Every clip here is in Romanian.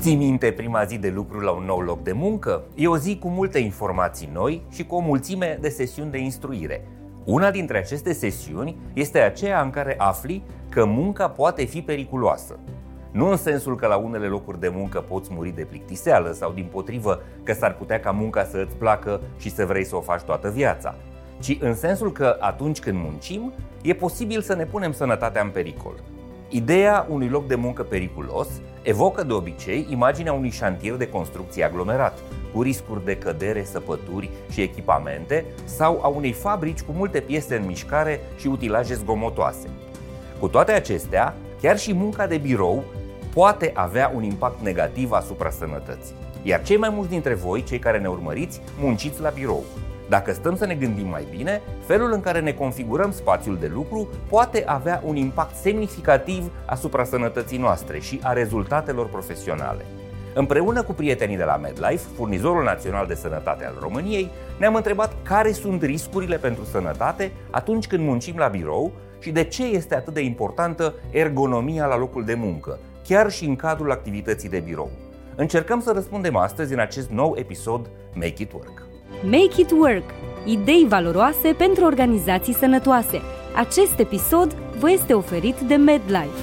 Ții minte prima zi de lucru la un nou loc de muncă? E o zi cu multe informații noi și cu o mulțime de sesiuni de instruire. Una dintre aceste sesiuni este aceea în care afli că munca poate fi periculoasă. Nu în sensul că la unele locuri de muncă poți muri de plictiseală sau din potrivă că s-ar putea ca munca să îți placă și să vrei să o faci toată viața, ci în sensul că atunci când muncim, e posibil să ne punem sănătatea în pericol. Ideea unui loc de muncă periculos evocă de obicei imaginea unui șantier de construcție aglomerat, cu riscuri de cădere, săpături și echipamente, sau a unei fabrici cu multe piese în mișcare și utilaje zgomotoase. Cu toate acestea, chiar și munca de birou poate avea un impact negativ asupra sănătății. Iar cei mai mulți dintre voi, cei care ne urmăriți, munciți la birou. Dacă stăm să ne gândim mai bine, felul în care ne configurăm spațiul de lucru poate avea un impact semnificativ asupra sănătății noastre și a rezultatelor profesionale. Împreună cu prietenii de la MedLife, furnizorul național de sănătate al României, ne-am întrebat care sunt riscurile pentru sănătate atunci când muncim la birou și de ce este atât de importantă ergonomia la locul de muncă, chiar și în cadrul activității de birou. Încercăm să răspundem astăzi în acest nou episod Make It Work. Make It Work. Idei valoroase pentru organizații sănătoase. Acest episod vă este oferit de MedLife.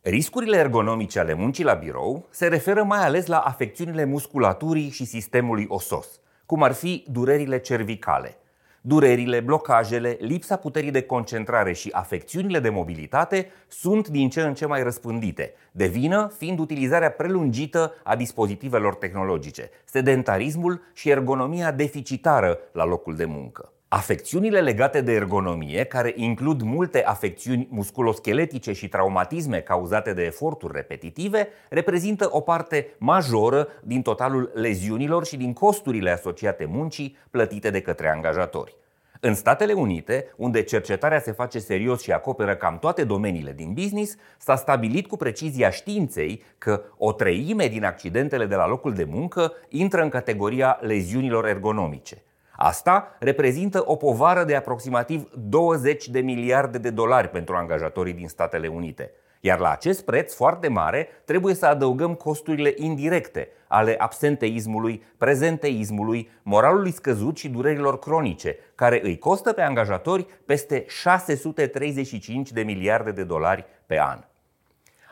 Riscurile ergonomice ale muncii la birou se referă mai ales la afecțiunile musculaturii și sistemului osos, cum ar fi durerile cervicale – Durerile, blocajele, lipsa puterii de concentrare și afecțiunile de mobilitate sunt din ce în ce mai răspândite, de vină fiind utilizarea prelungită a dispozitivelor tehnologice, sedentarismul și ergonomia deficitară la locul de muncă. Afecțiunile legate de ergonomie, care includ multe afecțiuni musculoscheletice și traumatisme cauzate de eforturi repetitive, reprezintă o parte majoră din totalul leziunilor și din costurile asociate muncii plătite de către angajatori. În Statele Unite, unde cercetarea se face serios și acoperă cam toate domeniile din business, s-a stabilit cu precizia științei că o treime din accidentele de la locul de muncă intră în categoria leziunilor ergonomice. Asta reprezintă o povară de aproximativ 20 de miliarde de dolari pentru angajatorii din Statele Unite. Iar la acest preț foarte mare trebuie să adăugăm costurile indirecte ale absenteismului, prezenteismului, moralului scăzut și durerilor cronice, care îi costă pe angajatori peste 635 de miliarde de dolari pe an.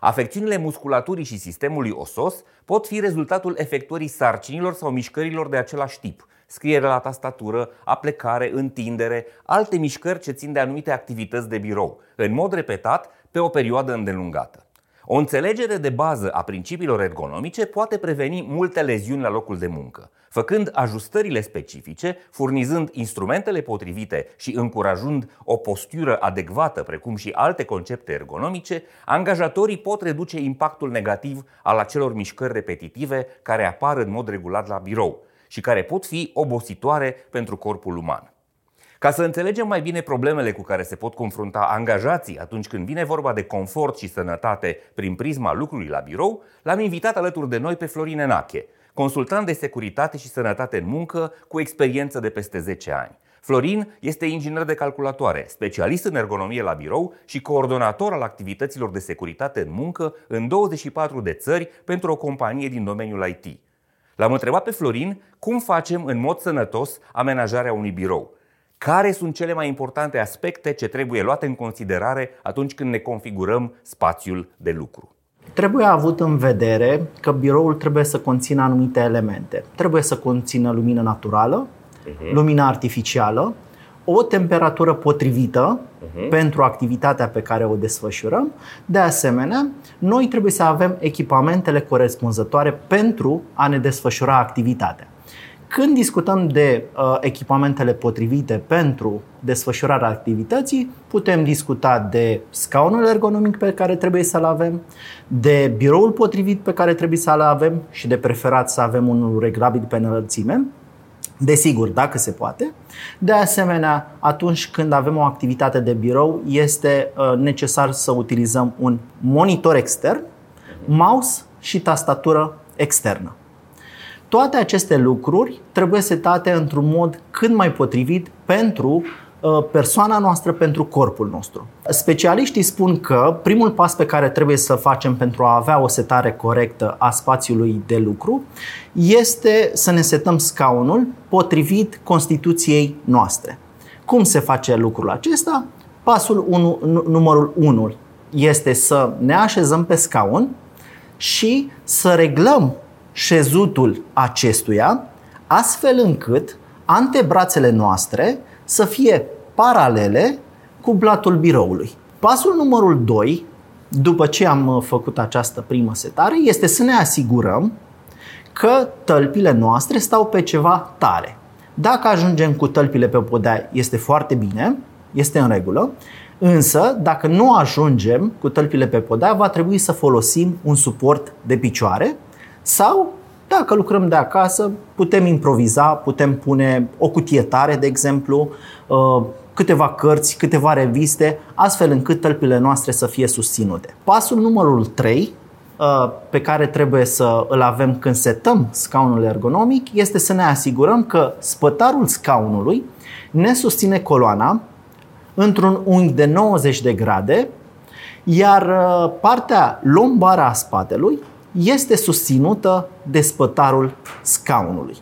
Afecțiunile musculaturii și sistemului osos pot fi rezultatul efectuării sarcinilor sau mișcărilor de același tip, scriere la tastatură, aplecare, întindere, alte mișcări ce țin de anumite activități de birou, în mod repetat, pe o perioadă îndelungată. O înțelegere de bază a principiilor ergonomice poate preveni multe leziuni la locul de muncă, făcând ajustările specifice, furnizând instrumentele potrivite și încurajând o postură adecvată, precum și alte concepte ergonomice, angajatorii pot reduce impactul negativ al acelor mișcări repetitive care apar în mod regulat la birou, și care pot fi obositoare pentru corpul uman. Ca să înțelegem mai bine problemele cu care se pot confrunta angajații atunci când vine vorba de confort și sănătate prin prisma lucrului la birou, l-am invitat alături de noi pe Florin Enache, consultant de securitate și sănătate în muncă cu experiență de peste 10 ani. Florin este inginer de calculatoare, specialist în ergonomie la birou și coordonator al activităților de securitate în muncă în 24 de țări pentru o companie din domeniul IT. L-am întrebat pe Florin cum facem în mod sănătos amenajarea unui birou. Care sunt cele mai importante aspecte ce trebuie luate în considerare atunci când ne configurăm spațiul de lucru? Trebuie avut în vedere că biroul trebuie să conțină anumite elemente. Trebuie să conțină lumină naturală, uh-huh. lumină artificială, o temperatură potrivită uh-huh. pentru activitatea pe care o desfășurăm. De asemenea, noi trebuie să avem echipamentele corespunzătoare pentru a ne desfășura activitatea. Când discutăm de uh, echipamentele potrivite pentru desfășurarea activității, putem discuta de scaunul ergonomic pe care trebuie să-l avem, de biroul potrivit pe care trebuie să-l avem și de preferat să avem unul reglabil pe înălțime, Desigur, dacă se poate. De asemenea, atunci când avem o activitate de birou, este uh, necesar să utilizăm un monitor extern, mouse și tastatură externă. Toate aceste lucruri trebuie setate într-un mod cât mai potrivit pentru uh, persoana noastră pentru corpul nostru. Specialiștii spun că primul pas pe care trebuie să facem pentru a avea o setare corectă a spațiului de lucru este să ne setăm scaunul potrivit constituției noastre. Cum se face lucrul acesta? Pasul 1, numărul 1 este să ne așezăm pe scaun și să reglăm șezutul acestuia astfel încât antebrațele noastre să fie paralele cu blatul biroului. Pasul numărul 2, după ce am uh, făcut această primă setare, este să ne asigurăm că tălpile noastre stau pe ceva tare. Dacă ajungem cu tălpile pe podea, este foarte bine, este în regulă, însă dacă nu ajungem cu tălpile pe podea, va trebui să folosim un suport de picioare sau dacă lucrăm de acasă, putem improviza, putem pune o cutie tare, de exemplu, uh, câteva cărți, câteva reviste, astfel încât tălpile noastre să fie susținute. Pasul numărul 3 uh, pe care trebuie să îl avem când setăm scaunul ergonomic este să ne asigurăm că spătarul scaunului ne susține coloana într-un unghi de 90 de grade, iar uh, partea lombară a spatelui este susținută de spătarul scaunului.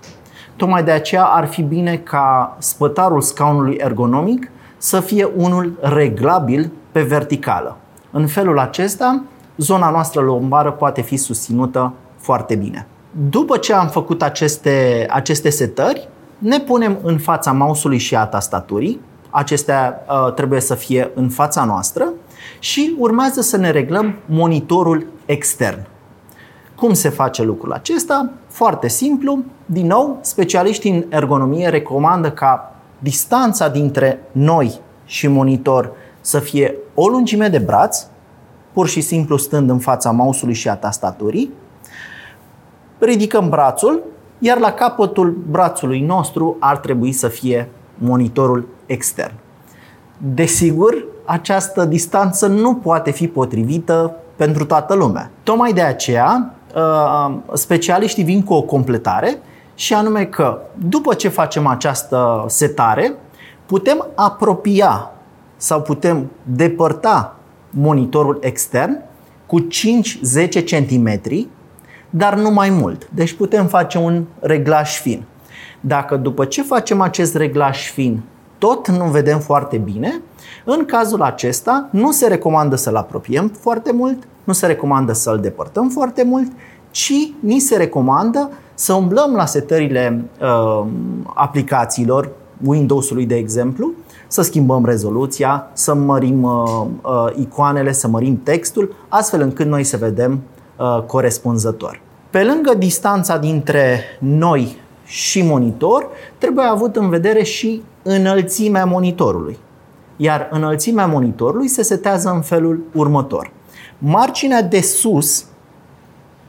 Tocmai de aceea ar fi bine ca spătarul scaunului ergonomic să fie unul reglabil pe verticală. În felul acesta, zona noastră lombară poate fi susținută foarte bine. După ce am făcut aceste, aceste setări, ne punem în fața mouse-ului și a tastaturii. Acestea uh, trebuie să fie în fața noastră și urmează să ne reglăm monitorul extern. Cum se face lucrul acesta? Foarte simplu. Din nou, specialiștii în ergonomie recomandă ca distanța dintre noi și monitor să fie o lungime de braț, pur și simplu stând în fața mouse-ului și a tastaturii. Ridicăm brațul, iar la capătul brațului nostru ar trebui să fie monitorul extern. Desigur, această distanță nu poate fi potrivită pentru toată lumea. Tocmai de aceea, Uh, specialiștii vin cu o completare și anume că după ce facem această setare, putem apropia sau putem depărta monitorul extern cu 5-10 cm, dar nu mai mult. Deci putem face un reglaj fin. Dacă după ce facem acest reglaj fin tot nu vedem foarte bine, în cazul acesta nu se recomandă să-l apropiem foarte mult, nu se recomandă să-l depărtăm foarte mult, ci ni se recomandă să umblăm la setările uh, aplicațiilor, Windows-ului de exemplu, să schimbăm rezoluția, să mărim uh, uh, icoanele, să mărim textul, astfel încât noi să vedem uh, corespunzător. Pe lângă distanța dintre noi și monitor, trebuie avut în vedere și înălțimea monitorului. Iar înălțimea monitorului se setează în felul următor. Marginea de sus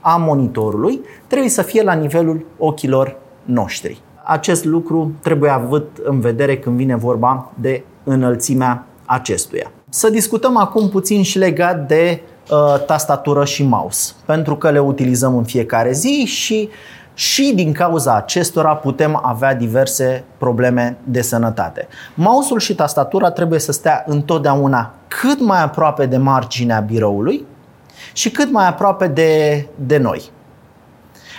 a monitorului trebuie să fie la nivelul ochilor noștri. Acest lucru trebuie avut în vedere când vine vorba de înălțimea acestuia. Să discutăm acum puțin și legat de uh, tastatură și mouse, pentru că le utilizăm în fiecare zi și și din cauza acestora putem avea diverse probleme de sănătate. Mouse-ul și tastatura trebuie să stea întotdeauna cât mai aproape de marginea biroului și cât mai aproape de, de noi.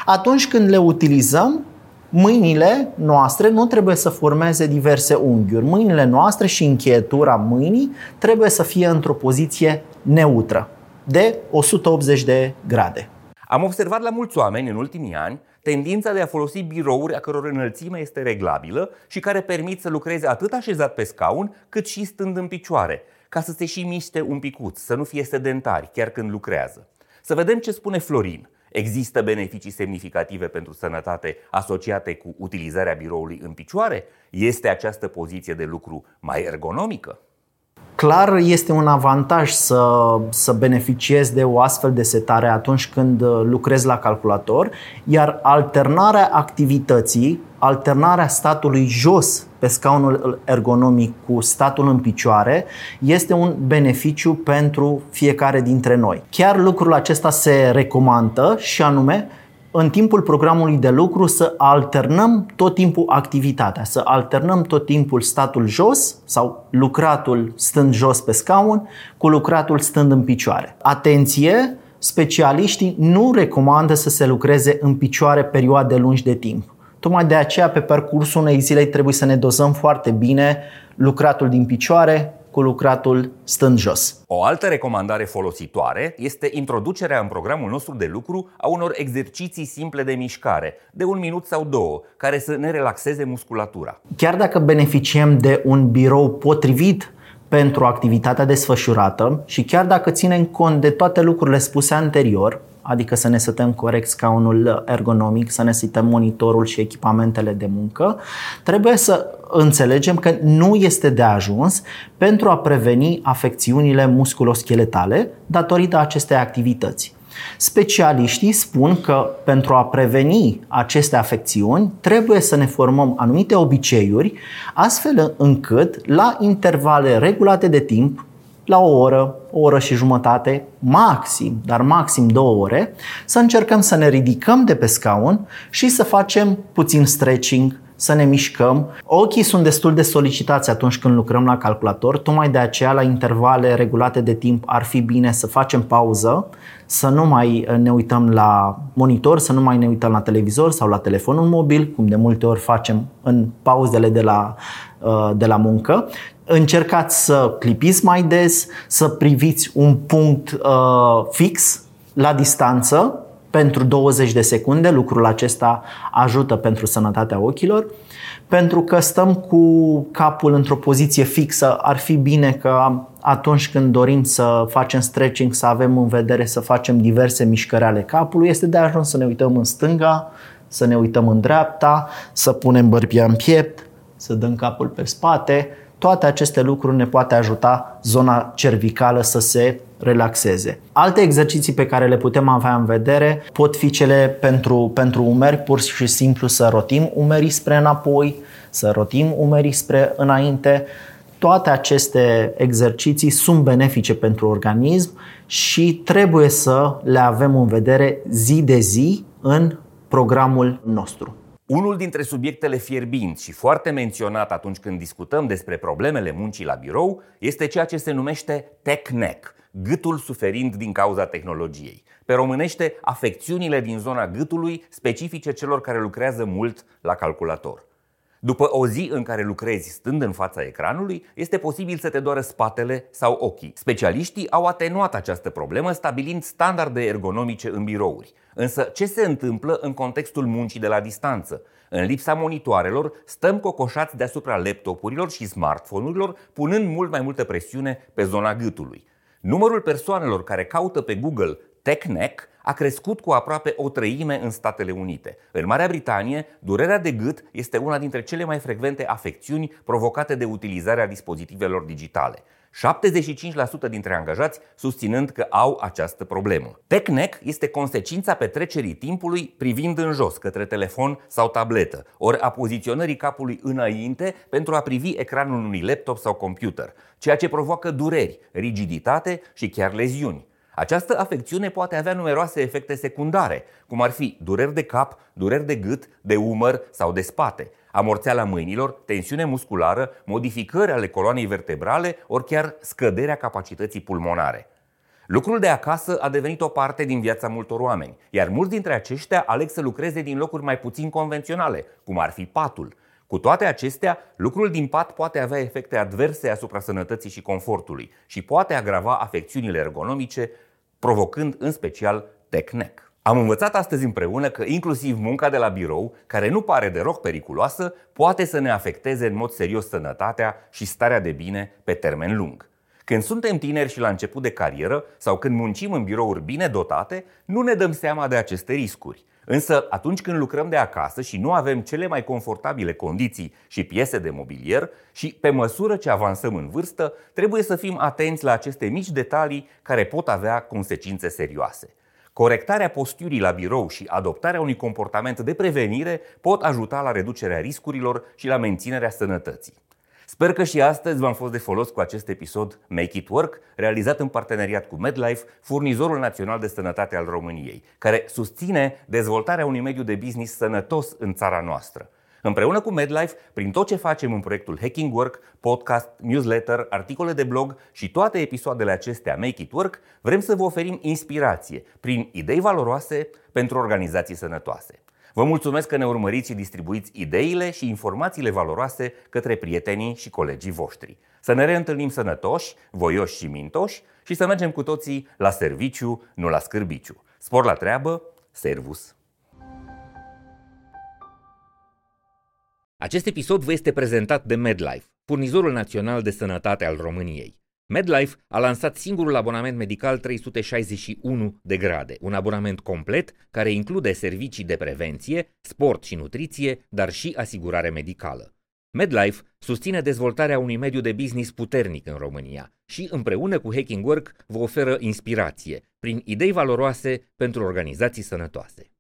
Atunci când le utilizăm, mâinile noastre nu trebuie să formeze diverse unghiuri. Mâinile noastre și încheietura mâinii trebuie să fie într-o poziție neutră, de 180 de grade. Am observat la mulți oameni în ultimii ani tendința de a folosi birouri a căror înălțime este reglabilă și care permit să lucreze atât așezat pe scaun, cât și stând în picioare, ca să se și miște un picuț, să nu fie sedentari chiar când lucrează. Să vedem ce spune Florin. Există beneficii semnificative pentru sănătate asociate cu utilizarea biroului în picioare? Este această poziție de lucru mai ergonomică? Clar este un avantaj să, să beneficiezi de o astfel de setare atunci când uh, lucrezi la calculator, iar alternarea activității, alternarea statului jos pe scaunul ergonomic cu statul în picioare este un beneficiu pentru fiecare dintre noi. Chiar lucrul acesta se recomandă și anume în timpul programului de lucru să alternăm tot timpul activitatea, să alternăm tot timpul statul jos sau lucratul stând jos pe scaun cu lucratul stând în picioare. Atenție, specialiștii nu recomandă să se lucreze în picioare perioade lungi de timp. Tocmai de aceea, pe parcursul unei zile, trebuie să ne dozăm foarte bine lucratul din picioare cu lucratul stând jos. O altă recomandare folositoare este introducerea în programul nostru de lucru a unor exerciții simple de mișcare, de un minut sau două, care să ne relaxeze musculatura. Chiar dacă beneficiem de un birou potrivit pentru activitatea desfășurată și chiar dacă ținem cont de toate lucrurile spuse anterior, adică să ne setăm corect scaunul ergonomic, să ne setăm monitorul și echipamentele de muncă, trebuie să înțelegem că nu este de ajuns pentru a preveni afecțiunile musculoscheletale datorită acestei activități. Specialiștii spun că pentru a preveni aceste afecțiuni trebuie să ne formăm anumite obiceiuri astfel încât la intervale regulate de timp, la o oră, o oră și jumătate, maxim, dar maxim două ore, să încercăm să ne ridicăm de pe scaun și să facem puțin stretching, să ne mișcăm. Ochii sunt destul de solicitați atunci când lucrăm la calculator, tocmai de aceea la intervale regulate de timp ar fi bine să facem pauză, să nu mai ne uităm la monitor, să nu mai ne uităm la televizor sau la telefonul mobil, cum de multe ori facem în pauzele de la, uh, de la muncă. Încercați să clipiți mai des, să priviți un punct uh, fix la distanță pentru 20 de secunde. Lucrul acesta ajută pentru sănătatea ochilor. Pentru că stăm cu capul într-o poziție fixă, ar fi bine că atunci când dorim să facem stretching, să avem în vedere să facem diverse mișcări ale capului, este de ajuns să ne uităm în stânga, să ne uităm în dreapta, să punem bărbia în piept, să dăm capul pe spate. Toate aceste lucruri ne poate ajuta zona cervicală să se relaxeze. Alte exerciții pe care le putem avea în vedere pot fi cele pentru, pentru umeri, pur și simplu să rotim umerii spre înapoi, să rotim umerii spre înainte. Toate aceste exerciții sunt benefice pentru organism și trebuie să le avem în vedere zi de zi în programul nostru. Unul dintre subiectele fierbinți și foarte menționat atunci când discutăm despre problemele muncii la birou este ceea ce se numește tech neck, gâtul suferind din cauza tehnologiei. Pe românește, afecțiunile din zona gâtului specifice celor care lucrează mult la calculator. După o zi în care lucrezi stând în fața ecranului, este posibil să te doară spatele sau ochii. Specialiștii au atenuat această problemă stabilind standarde ergonomice în birouri. Însă ce se întâmplă în contextul muncii de la distanță? În lipsa monitoarelor, stăm cocoșați deasupra laptopurilor și smartphone-urilor, punând mult mai multă presiune pe zona gâtului. Numărul persoanelor care caută pe Google TechNeck a crescut cu aproape o treime în Statele Unite. În Marea Britanie, durerea de gât este una dintre cele mai frecvente afecțiuni provocate de utilizarea dispozitivelor digitale. 75% dintre angajați susținând că au această problemă. TechNeck este consecința petrecerii timpului privind în jos către telefon sau tabletă, ori a poziționării capului înainte pentru a privi ecranul unui laptop sau computer, ceea ce provoacă dureri, rigiditate și chiar leziuni. Această afecțiune poate avea numeroase efecte secundare, cum ar fi dureri de cap, dureri de gât, de umăr sau de spate, amorțeala mâinilor, tensiune musculară, modificări ale coloanei vertebrale, ori chiar scăderea capacității pulmonare. Lucrul de acasă a devenit o parte din viața multor oameni, iar mulți dintre aceștia aleg să lucreze din locuri mai puțin convenționale, cum ar fi patul. Cu toate acestea, lucrul din pat poate avea efecte adverse asupra sănătății și confortului și poate agrava afecțiunile ergonomice, provocând în special tecnec. Am învățat astăzi împreună că inclusiv munca de la birou, care nu pare deloc periculoasă, poate să ne afecteze în mod serios sănătatea și starea de bine pe termen lung. Când suntem tineri și la început de carieră sau când muncim în birouri bine dotate, nu ne dăm seama de aceste riscuri. Însă, atunci când lucrăm de acasă și nu avem cele mai confortabile condiții și piese de mobilier și pe măsură ce avansăm în vârstă, trebuie să fim atenți la aceste mici detalii care pot avea consecințe serioase. Corectarea posturii la birou și adoptarea unui comportament de prevenire pot ajuta la reducerea riscurilor și la menținerea sănătății. Sper că și astăzi v-am fost de folos cu acest episod Make It Work, realizat în parteneriat cu MedLife, furnizorul național de sănătate al României, care susține dezvoltarea unui mediu de business sănătos în țara noastră. Împreună cu MedLife, prin tot ce facem în proiectul Hacking Work, podcast, newsletter, articole de blog și toate episoadele acestea Make It Work, vrem să vă oferim inspirație prin idei valoroase pentru organizații sănătoase. Vă mulțumesc că ne urmăriți și distribuiți ideile și informațiile valoroase către prietenii și colegii voștri. Să ne reîntâlnim sănătoși, voioși și mintoși și să mergem cu toții la serviciu, nu la scârbiciu. Spor la treabă, servus! Acest episod vă este prezentat de MedLife, furnizorul național de sănătate al României. MedLife a lansat singurul abonament medical 361 de grade, un abonament complet care include servicii de prevenție, sport și nutriție, dar și asigurare medicală. MedLife susține dezvoltarea unui mediu de business puternic în România și, împreună cu Hacking Work, vă oferă inspirație prin idei valoroase pentru organizații sănătoase.